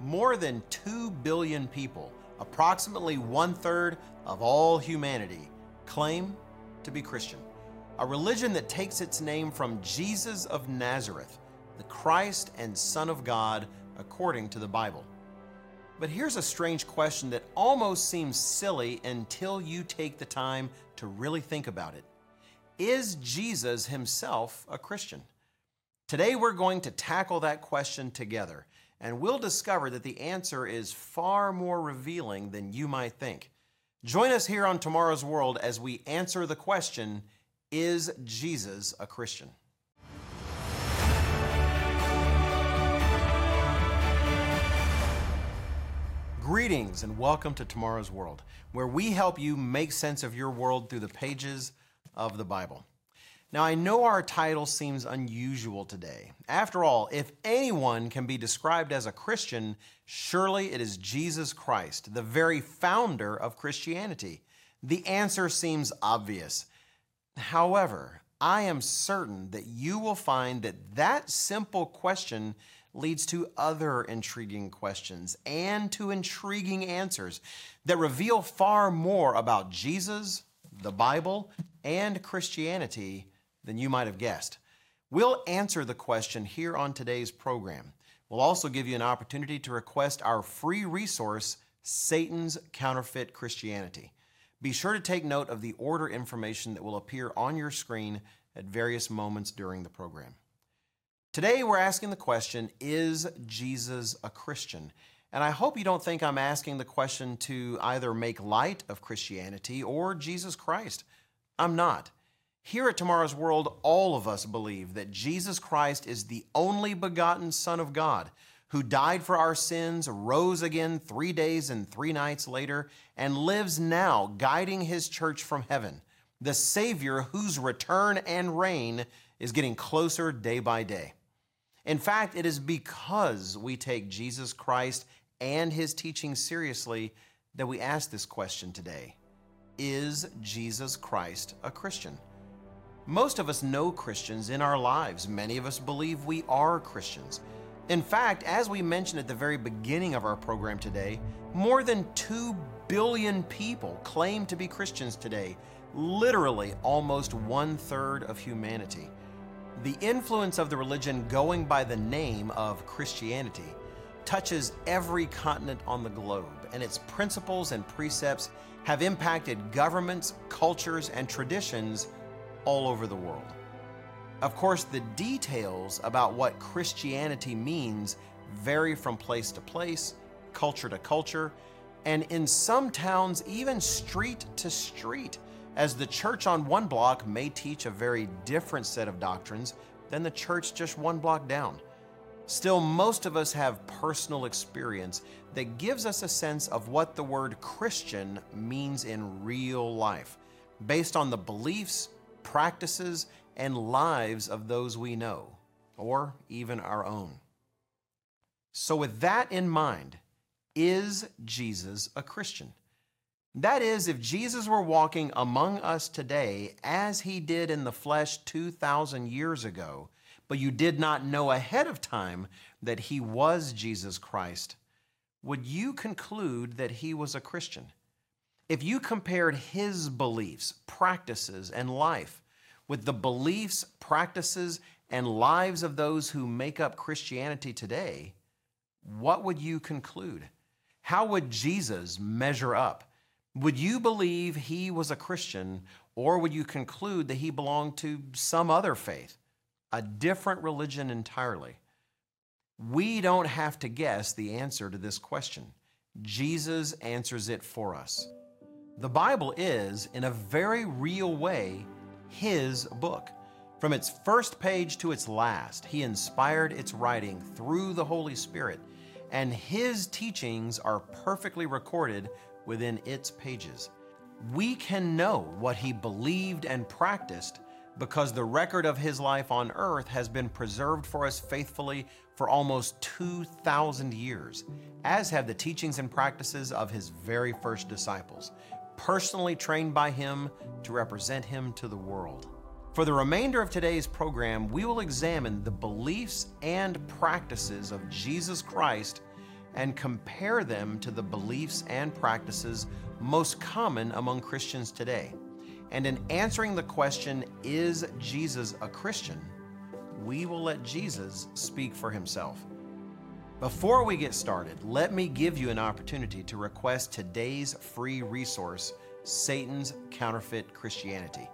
more than 2 billion people, approximately one third of all humanity, claim to be Christian. A religion that takes its name from Jesus of Nazareth, the Christ and Son of God, according to the Bible. But here's a strange question that almost seems silly until you take the time to really think about it. Is Jesus himself a Christian? Today we're going to tackle that question together and we'll discover that the answer is far more revealing than you might think. Join us here on Tomorrow's World as we answer the question Is Jesus a Christian? Greetings and welcome to Tomorrow's World, where we help you make sense of your world through the pages of the Bible. Now, I know our title seems unusual today. After all, if anyone can be described as a Christian, surely it is Jesus Christ, the very founder of Christianity. The answer seems obvious. However, I am certain that you will find that that simple question leads to other intriguing questions and to intriguing answers that reveal far more about Jesus, the Bible, and Christianity than you might have guessed. We'll answer the question here on today's program. We'll also give you an opportunity to request our free resource, Satan's Counterfeit Christianity. Be sure to take note of the order information that will appear on your screen at various moments during the program. Today, we're asking the question Is Jesus a Christian? And I hope you don't think I'm asking the question to either make light of Christianity or Jesus Christ. I'm not. Here at Tomorrow's World, all of us believe that Jesus Christ is the only begotten Son of God who died for our sins, rose again three days and three nights later, and lives now guiding his church from heaven, the Savior whose return and reign is getting closer day by day. In fact, it is because we take Jesus Christ and his teaching seriously that we ask this question today Is Jesus Christ a Christian? Most of us know Christians in our lives. Many of us believe we are Christians. In fact, as we mentioned at the very beginning of our program today, more than 2 billion people claim to be Christians today, literally almost one third of humanity. The influence of the religion going by the name of Christianity touches every continent on the globe, and its principles and precepts have impacted governments, cultures, and traditions all over the world. Of course, the details about what Christianity means vary from place to place, culture to culture, and in some towns, even street to street, as the church on one block may teach a very different set of doctrines than the church just one block down. Still, most of us have personal experience that gives us a sense of what the word Christian means in real life, based on the beliefs, practices, and lives of those we know, or even our own. So, with that in mind, is Jesus a Christian? That is, if Jesus were walking among us today as he did in the flesh 2,000 years ago, but you did not know ahead of time that he was Jesus Christ, would you conclude that he was a Christian? If you compared his beliefs, practices, and life with the beliefs, practices, and lives of those who make up Christianity today, what would you conclude? How would Jesus measure up? Would you believe he was a Christian, or would you conclude that he belonged to some other faith, a different religion entirely? We don't have to guess the answer to this question. Jesus answers it for us. The Bible is, in a very real way, His book. From its first page to its last, He inspired its writing through the Holy Spirit, and His teachings are perfectly recorded within its pages. We can know what He believed and practiced because the record of His life on earth has been preserved for us faithfully for almost 2,000 years, as have the teachings and practices of His very first disciples personally trained by Him to represent Him to the world. For the remainder of today's program, we will examine the beliefs and practices of Jesus Christ and compare them to the beliefs and practices most common among Christians today. And in answering the question, Is Jesus a Christian? we will let Jesus speak for himself. Before we get started, let me give you an opportunity to request today's free resource Satan's Counterfeit Christianity.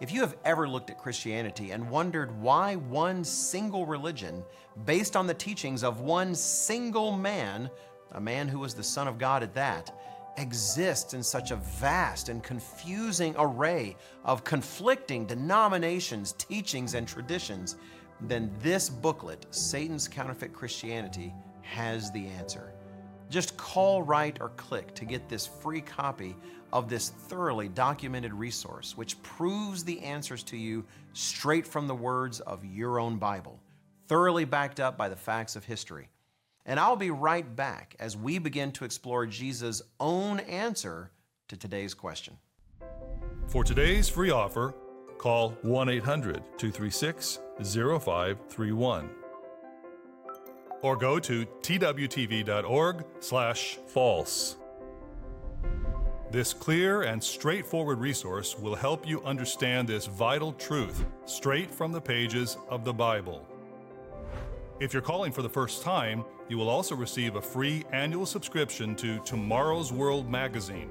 If you have ever looked at Christianity and wondered why one single religion, based on the teachings of one single man, a man who was the Son of God at that, exists in such a vast and confusing array of conflicting denominations, teachings, and traditions, then this booklet, Satan's Counterfeit Christianity, has the answer. Just call, write, or click to get this free copy of this thoroughly documented resource, which proves the answers to you straight from the words of your own Bible, thoroughly backed up by the facts of history. And I'll be right back as we begin to explore Jesus' own answer to today's question. For today's free offer, call 1 800 236 0531 or go to twtv.org slash false. This clear and straightforward resource will help you understand this vital truth straight from the pages of the Bible. If you're calling for the first time, you will also receive a free annual subscription to Tomorrow's World magazine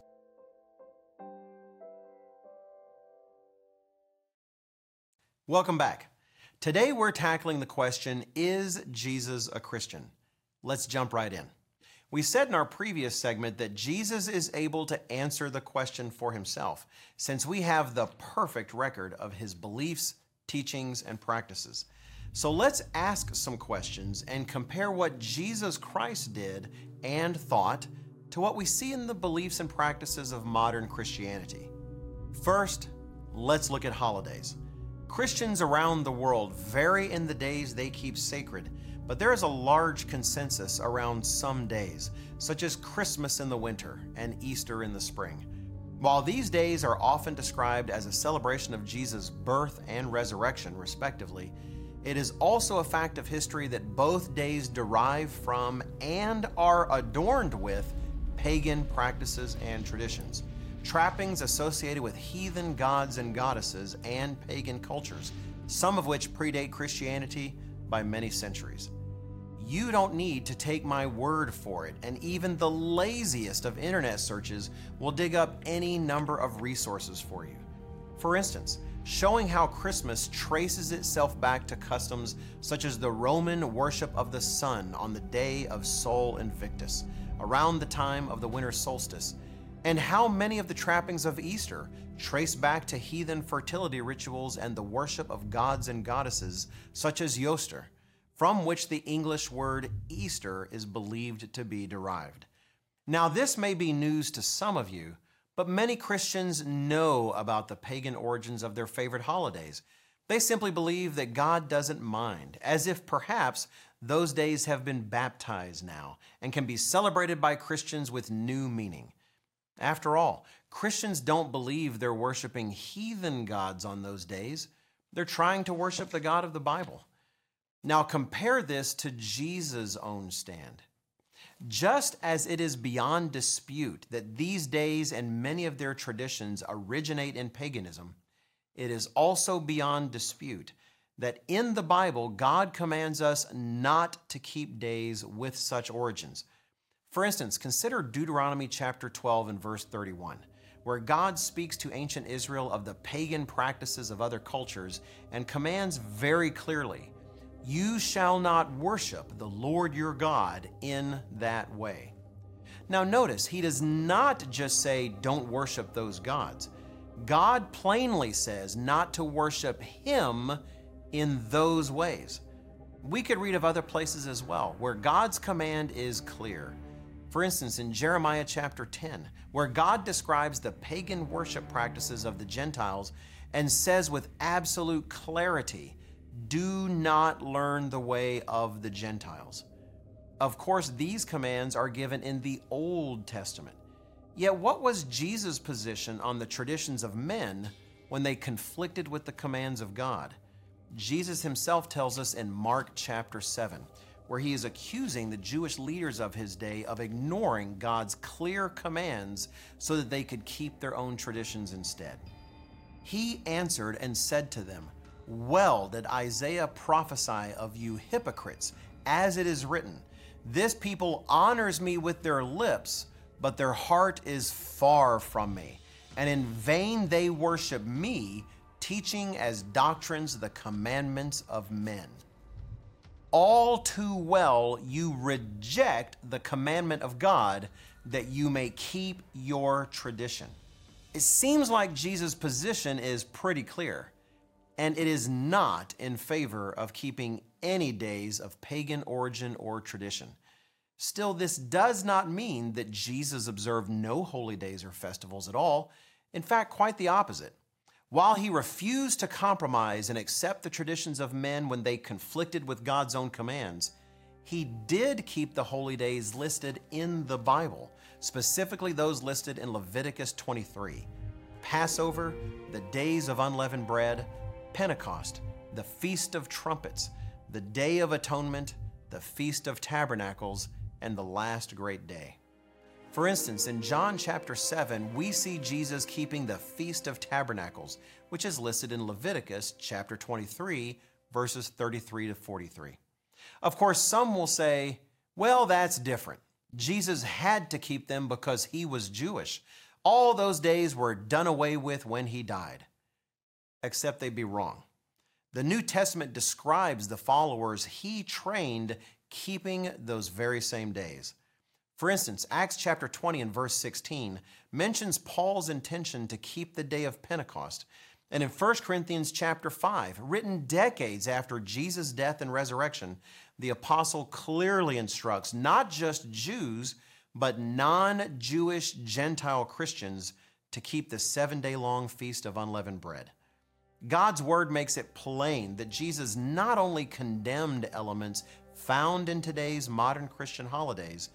Welcome back. Today we're tackling the question Is Jesus a Christian? Let's jump right in. We said in our previous segment that Jesus is able to answer the question for himself, since we have the perfect record of his beliefs, teachings, and practices. So let's ask some questions and compare what Jesus Christ did and thought to what we see in the beliefs and practices of modern Christianity. First, let's look at holidays. Christians around the world vary in the days they keep sacred but there is a large consensus around some days, such as Christmas in the winter and Easter in the spring. While these days are often described as a celebration of Jesus' birth and resurrection, respectively, it is also a fact of history that both days derive from and are adorned with pagan practices and traditions, trappings associated with heathen gods and goddesses and pagan cultures, some of which predate Christianity by many centuries. You don't need to take my word for it, and even the laziest of internet searches will dig up any number of resources for you. For instance, showing how Christmas traces itself back to customs such as the Roman worship of the sun on the day of Sol Invictus, around the time of the winter solstice, and how many of the trappings of Easter trace back to heathen fertility rituals and the worship of gods and goddesses such as Eostre from which the English word Easter is believed to be derived. Now, this may be news to some of you, but many Christians know about the pagan origins of their favorite holidays. They simply believe that God doesn't mind, as if perhaps those days have been baptized now and can be celebrated by Christians with new meaning. After all, Christians don't believe they're worshiping heathen gods on those days. They're trying to worship the God of the Bible. Now compare this to Jesus' own stand. Just as it is beyond dispute that these days and many of their traditions originate in paganism, it is also beyond dispute that in the Bible, God commands us not to keep days with such origins. For instance, consider Deuteronomy chapter 12 and verse 31, where God speaks to ancient Israel of the pagan practices of other cultures and commands very clearly you shall not worship the Lord your God in that way. Now, notice, he does not just say, don't worship those gods. God plainly says not to worship him in those ways. We could read of other places as well where God's command is clear For instance, in Jeremiah chapter 10, where God describes the pagan worship practices of the Gentiles and says with absolute clarity, Do not learn the way of the Gentiles. Of course, these commands are given in the Old Testament. Yet, what was Jesus' position on the traditions of men when they conflicted with the commands of God? Jesus himself tells us in Mark chapter 7 where he is accusing the Jewish leaders of his day of ignoring God's clear commands so that they could keep their own traditions instead. He answered and said to them, Well did Isaiah prophesy of you hypocrites, as it is written, This people honors me with their lips, but their heart is far from me, and in vain they worship me, teaching as doctrines the commandments of men all too well you reject the commandment of God that you may keep your tradition. It seems like Jesus' position is pretty clear, and it is not in favor of keeping any days of pagan origin or tradition. Still, this does not mean that Jesus observed no holy days or festivals at all. In fact, quite the opposite. While he refused to compromise and accept the traditions of men when they conflicted with God's own commands, he did keep the holy days listed in the Bible, specifically those listed in Leviticus 23 Passover, the days of unleavened bread, Pentecost, the Feast of Trumpets, the Day of Atonement, the Feast of Tabernacles, and the last great day. For instance, in John chapter 7, we see Jesus keeping the Feast of Tabernacles, which is listed in Leviticus chapter 23, verses 33 to 43. Of course, some will say, well, that's different. Jesus had to keep them because he was Jewish. All those days were done away with when he died. Except they'd be wrong. The New Testament describes the followers he trained keeping those very same days. For instance, Acts chapter 20 and verse 16 mentions Paul's intention to keep the day of Pentecost. And in 1 Corinthians chapter 5, written decades after Jesus' death and resurrection, the apostle clearly instructs not just Jews, but non Jewish Gentile Christians to keep the seven day long feast of unleavened bread. God's word makes it plain that Jesus not only condemned elements found in today's modern Christian holidays,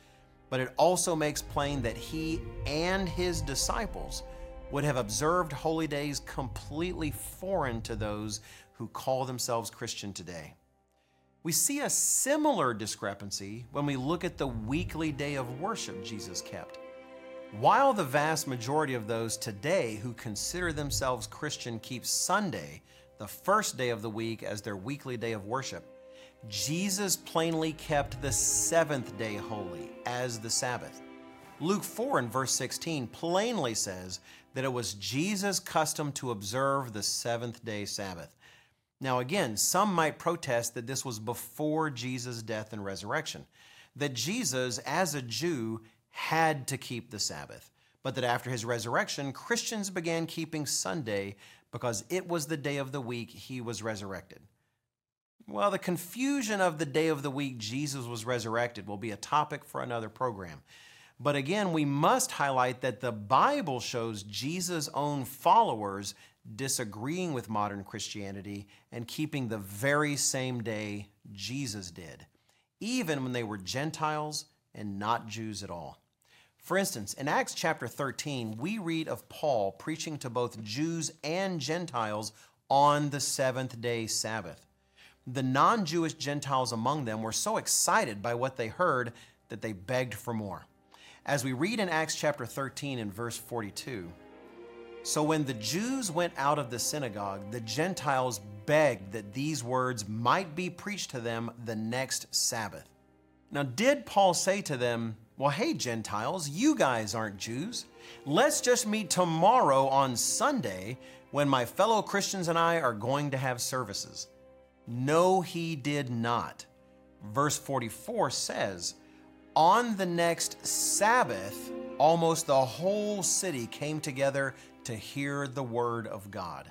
but it also makes plain that he and his disciples would have observed holy days completely foreign to those who call themselves Christian today. We see a similar discrepancy when we look at the weekly day of worship Jesus kept. While the vast majority of those today who consider themselves Christian keep Sunday, the first day of the week, as their weekly day of worship, Jesus plainly kept the seventh day holy as the Sabbath. Luke 4 and verse 16 plainly says that it was Jesus' custom to observe the seventh day Sabbath. Now, again, some might protest that this was before Jesus' death and resurrection, that Jesus, as a Jew, had to keep the Sabbath, but that after his resurrection, Christians began keeping Sunday because it was the day of the week he was resurrected. Well, the confusion of the day of the week Jesus was resurrected will be a topic for another program. But again, we must highlight that the Bible shows Jesus' own followers disagreeing with modern Christianity and keeping the very same day Jesus did, even when they were Gentiles and not Jews at all. For instance, in Acts chapter 13, we read of Paul preaching to both Jews and Gentiles on the seventh day Sabbath. The non Jewish Gentiles among them were so excited by what they heard that they begged for more. As we read in Acts chapter 13 and verse 42, so when the Jews went out of the synagogue, the Gentiles begged that these words might be preached to them the next Sabbath. Now, did Paul say to them, Well, hey, Gentiles, you guys aren't Jews. Let's just meet tomorrow on Sunday when my fellow Christians and I are going to have services? No, he did not. Verse 44 says, On the next Sabbath, almost the whole city came together to hear the word of God.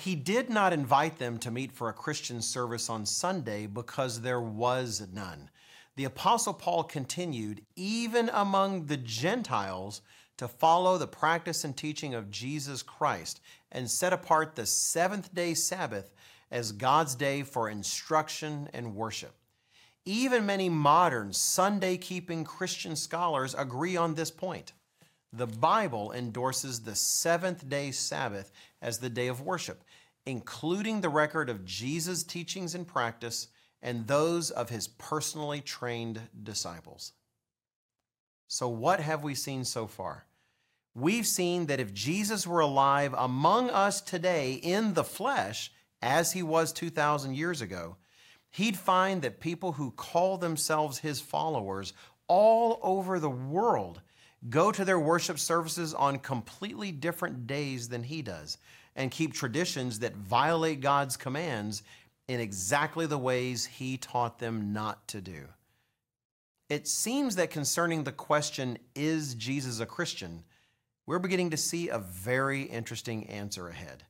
He did not invite them to meet for a Christian service on Sunday because there was none. the Apostle Paul continued, even among the Gentiles, to follow the practice and teaching of Jesus Christ and set apart the seventh day Sabbath as God's day for instruction and worship. Even many modern Sunday keeping Christian scholars agree on this point. The Bible endorses the seventh day Sabbath as the day of worship, including the record of Jesus' teachings and practice and those of his personally trained disciples. So, what have we seen so far? We've seen that if Jesus were alive among us today in the flesh, as he was 2,000 years ago, he'd find that people who call themselves his followers all over the world go to their worship services on completely different days than he does and keep traditions that violate God's commands in exactly the ways he taught them not to do. It seems that concerning the question, is Jesus a Christian, we're beginning to see a very interesting answer ahead.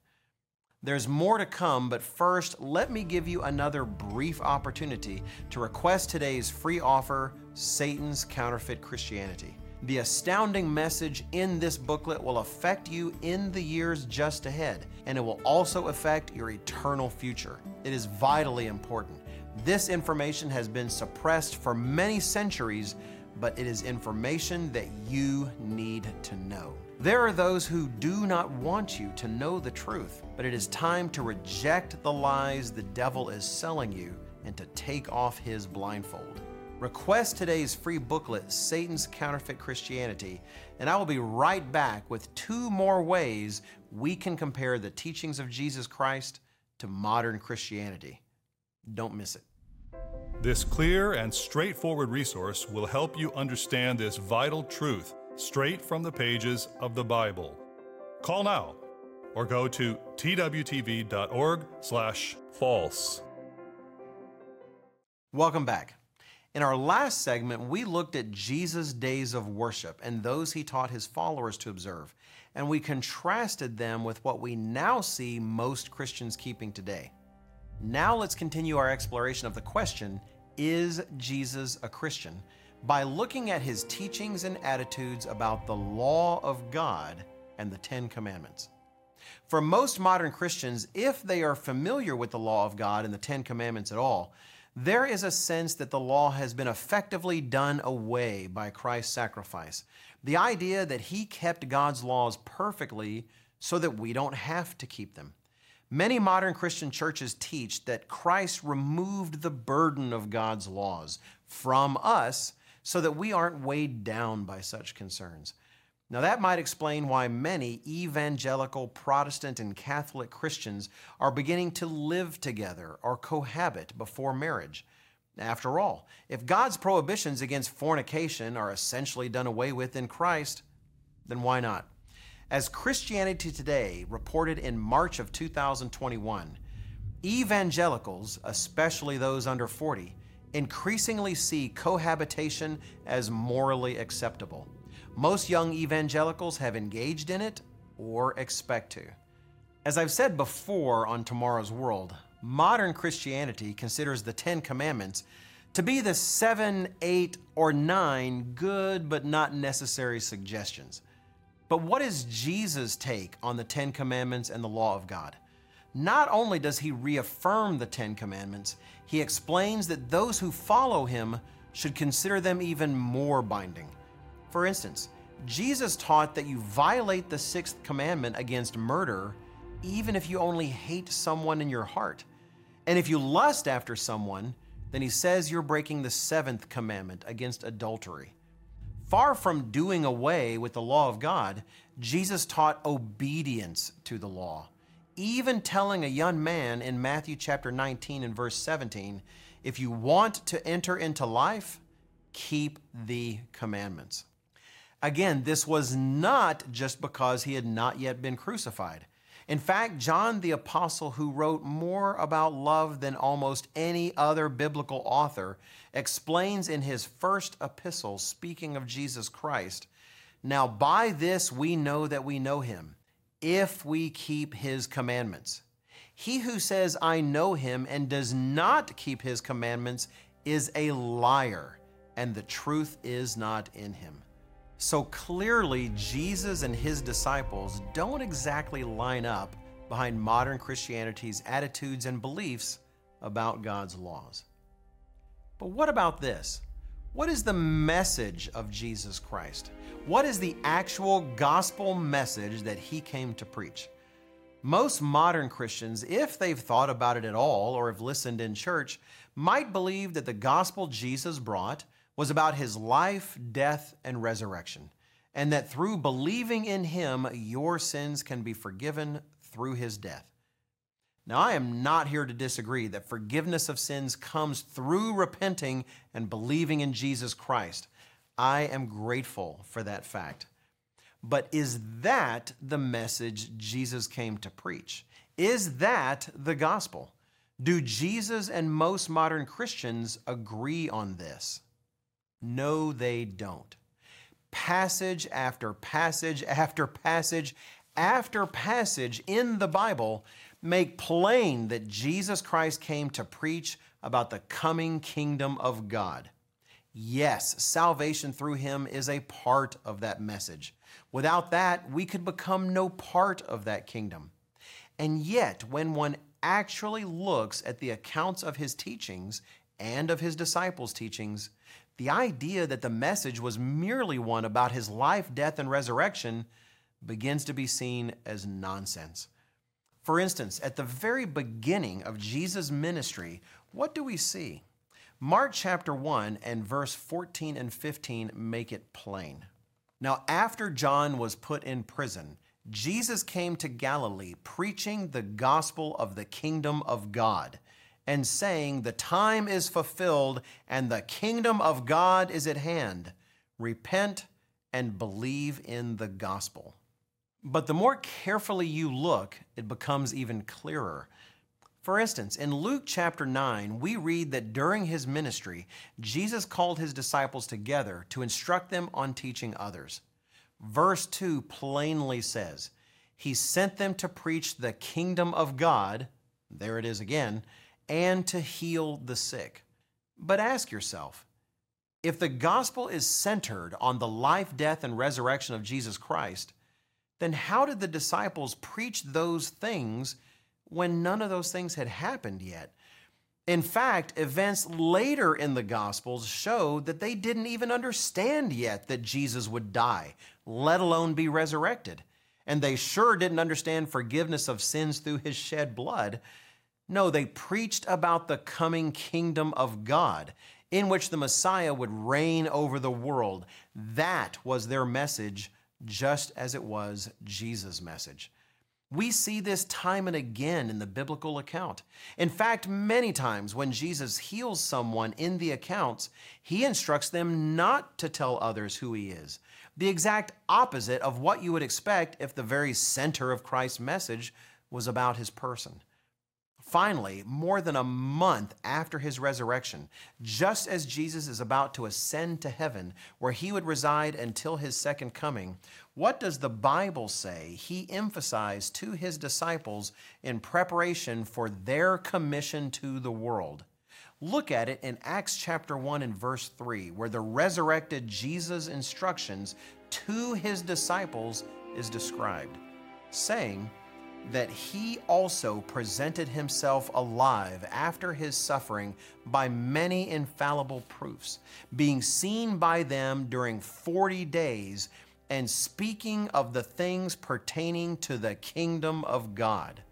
There's more to come, but first, let me give you another brief opportunity to request today's free offer Satan's Counterfeit Christianity. The astounding message in this booklet will affect you in the years just ahead, and it will also affect your eternal future. It is vitally important. This information has been suppressed for many centuries, but it is information that you need to know. There are those who do not want you to know the truth, but it is time to reject the lies the devil is selling you and to take off his blindfold. Request today's free booklet, Satan's Counterfeit Christianity, and I will be right back with two more ways we can compare the teachings of Jesus Christ to modern Christianity. Don't miss it. This clear and straightforward resource will help you understand this vital truth straight from the pages of the Bible. Call now or go to twtv.org/false. Welcome back. In our last segment, we looked at Jesus' days of worship and those he taught his followers to observe, and we contrasted them with what we now see most Christians keeping today. Now let's continue our exploration of the question Is Jesus a Christian? By looking at his teachings and attitudes about the law of God and the Ten Commandments. For most modern Christians, if they are familiar with the law of God and the Ten Commandments at all, there is a sense that the law has been effectively done away by Christ's sacrifice. The idea that he kept God's laws perfectly so that we don't have to keep them. Many modern Christian churches teach that Christ removed the burden of God's laws from us so that we aren't weighed down by such concerns. Now, that might explain why many evangelical Protestant and Catholic Christians are beginning to live together or cohabit before marriage. After all, if God's prohibitions against fornication are essentially done away with in Christ, then why not? As Christianity Today reported in March of 2021, evangelicals, especially those under 40, increasingly see cohabitation as morally acceptable. Most young evangelicals have engaged in it or expect to. As I've said before on Tomorrow's World, modern Christianity considers the Ten Commandments to be the seven, eight, or nine good but not necessary suggestions. But what is Jesus' take on the Ten Commandments and the law of God? Not only does he reaffirm the Ten Commandments, he explains that those who follow him should consider them even more binding. For instance, Jesus taught that you violate the sixth commandment against murder even if you only hate someone in your heart. And if you lust after someone, then he says you're breaking the seventh commandment against adultery. Far from doing away with the law of God, Jesus taught obedience to the law, even telling a young man in Matthew chapter 19 and verse 17, if you want to enter into life, keep the commandments. Again, this was not just because he had not yet been crucified. In fact, John the Apostle, who wrote more about love than almost any other biblical author, explains in his first epistle, speaking of Jesus Christ, Now by this we know that we know him, if we keep his commandments. He who says, I know him, and does not keep his commandments, is a liar and the truth is not in him. So clearly, Jesus and his disciples don't exactly line up behind modern Christianity's attitudes and beliefs about God's laws. But what about this? What is the message of Jesus Christ? What is the actual gospel message that he came to preach? Most modern Christians, if they've thought about it at all or have listened in church, might believe that the gospel Jesus brought was about his life, death, and resurrection, and that through believing in him, your sins can be forgiven through his death. Now, I am not here to disagree that forgiveness of sins comes through repenting and believing in Jesus Christ. I am grateful for that fact. But is that the message Jesus came to preach? Is that the gospel? Do Jesus and most modern Christians agree on this? No, they don't. Passage after passage after passage after passage in the Bible make plain that Jesus Christ came to preach about the coming kingdom of God. Yes, salvation through him is a part of that message. Without that, we could become no part of that kingdom. And yet, when one actually looks at the accounts of his teachings and of his disciples' teachings, the idea that the message was merely one about his life, death, and resurrection begins to be seen as nonsense. For instance, at the very beginning of Jesus' ministry, what do we see? Mark chapter 1 and verse 14 and 15 make it plain. Now, after John was put in prison, Jesus came to Galilee preaching the gospel of the kingdom of God and saying, The time is fulfilled and the kingdom of God is at hand. Repent and believe in the gospel. But the more carefully you look, it becomes even clearer. For instance, in Luke chapter 9, we read that during his ministry, Jesus called his disciples together to instruct them on teaching others. Verse 2 plainly says, He sent them to preach the kingdom of God, there it is again, and to heal the sick. But ask yourself, if the gospel is centered on the life, death, and resurrection of Jesus Christ, then how did the disciples preach those things? when none of those things had happened yet. In fact, events later in the Gospels show that they didn't even understand yet that Jesus would die, let alone be resurrected. And they sure didn't understand forgiveness of sins through his shed blood. No, they preached about the coming kingdom of God, in which the Messiah would reign over the world. That was their message, just as it was Jesus' message. We see this time and again in the biblical account. In fact, many times when Jesus heals someone in the accounts, he instructs them not to tell others who he is. The exact opposite of what you would expect if the very center of Christ's message was about his person. Finally, more than a month after his resurrection, just as Jesus is about to ascend to heaven, where he would reside until his second coming, what does the Bible say he emphasized to his disciples in preparation for their commission to the world? Look at it in Acts chapter 1 and verse 3, where the resurrected Jesus' instructions to his disciples is described, saying, that he also presented himself alive after his suffering by many infallible proofs, being seen by them during 40 days and speaking of the things pertaining to the kingdom of God.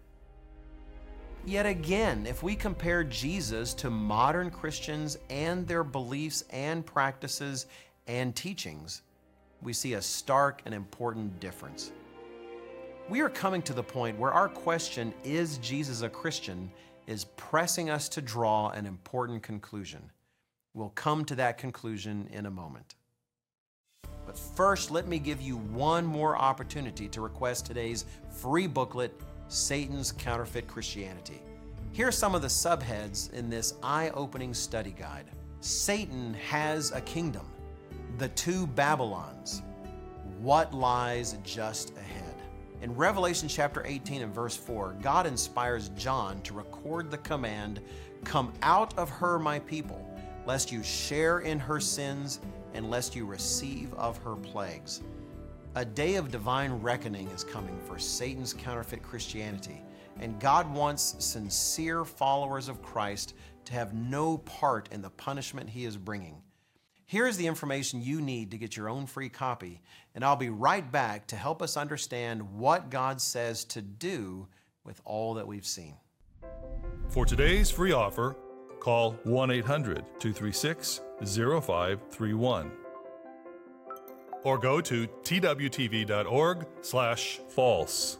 Yet again, if we compare Jesus to modern Christians and their beliefs and practices and teachings, we see a stark and important difference. We are coming to the point where our question, Is Jesus a Christian? is pressing us to draw an important conclusion. We'll come to that conclusion in a moment. But first, let me give you one more opportunity to request today's free booklet, Satan's Counterfeit Christianity. Here are some of the subheads in this eye opening study guide Satan has a kingdom, the two Babylons, what lies just ahead. In Revelation chapter 18 and verse 4, God inspires John to record the command, Come out of her, my people, lest you share in her sins, and lest you receive of her plagues. A day of divine reckoning is coming for Satan's counterfeit Christianity, and God wants sincere followers of Christ to have no part in the punishment he is bringing. Here's the information you need to get your own free copy, and I'll be right back to help us understand what God says to do with all that we've seen. For today's free offer, call 1 800 236 0531 or go to twtv.org slash false.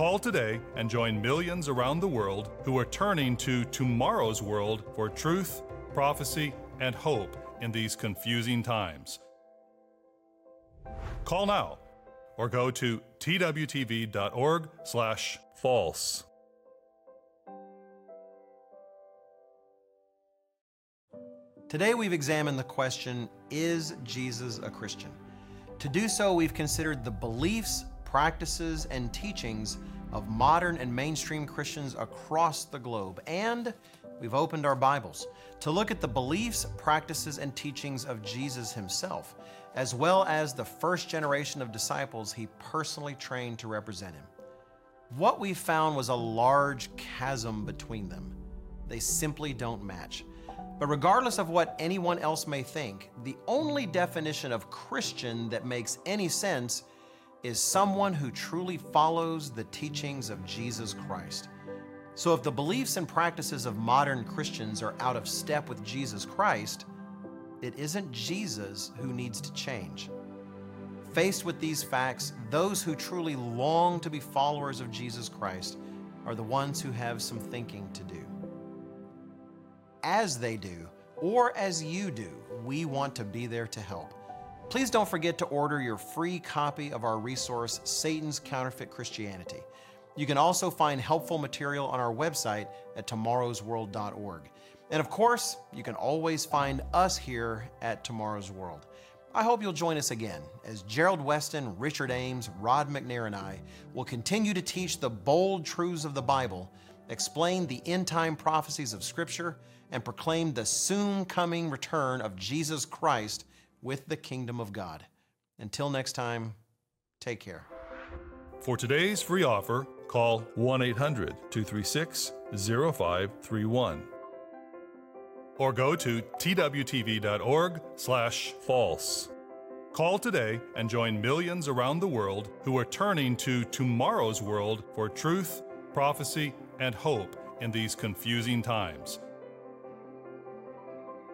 Call today and join millions around the world who are turning to tomorrow's world for truth, prophecy, and hope in these confusing times. Call now or go to twtv.org/false. Today we've examined the question Is Jesus a Christian? To do so, we've considered the beliefs, practices, and teachings of modern and mainstream Christians across the globe. And we've opened our Bibles to look at the beliefs, practices, and teachings of Jesus himself, as well as the first generation of disciples he personally trained to represent him. What we found was a large chasm between them. They simply don't match. But regardless of what anyone else may think, the only definition of Christian that makes any sense is someone who truly follows the teachings of Jesus Christ. So if the beliefs and practices of modern Christians are out of step with Jesus Christ, it isn't Jesus who needs to change. Faced with these facts, those who truly long to be followers of Jesus Christ are the ones who have some thinking to do as they do or as you do, we want to be there to help. Please don't forget to order your free copy of our resource, Satan's Counterfeit Christianity. You can also find helpful material on our website at tomorrowsworld.org. And of course, you can always find us here at Tomorrow's World. I hope you'll join us again as Gerald Weston, Richard Ames, Rod McNair, and I will continue to teach the bold truths of the Bible, explain the end time prophecies of Scripture, and proclaim the soon coming return of Jesus Christ with the kingdom of God. Until next time, take care. For today's free offer, call 1 800 236 0531 or go to twtv.org slash false. Call today and join millions around the world who are turning to tomorrow's world for truth, prophecy, and hope in these confusing times.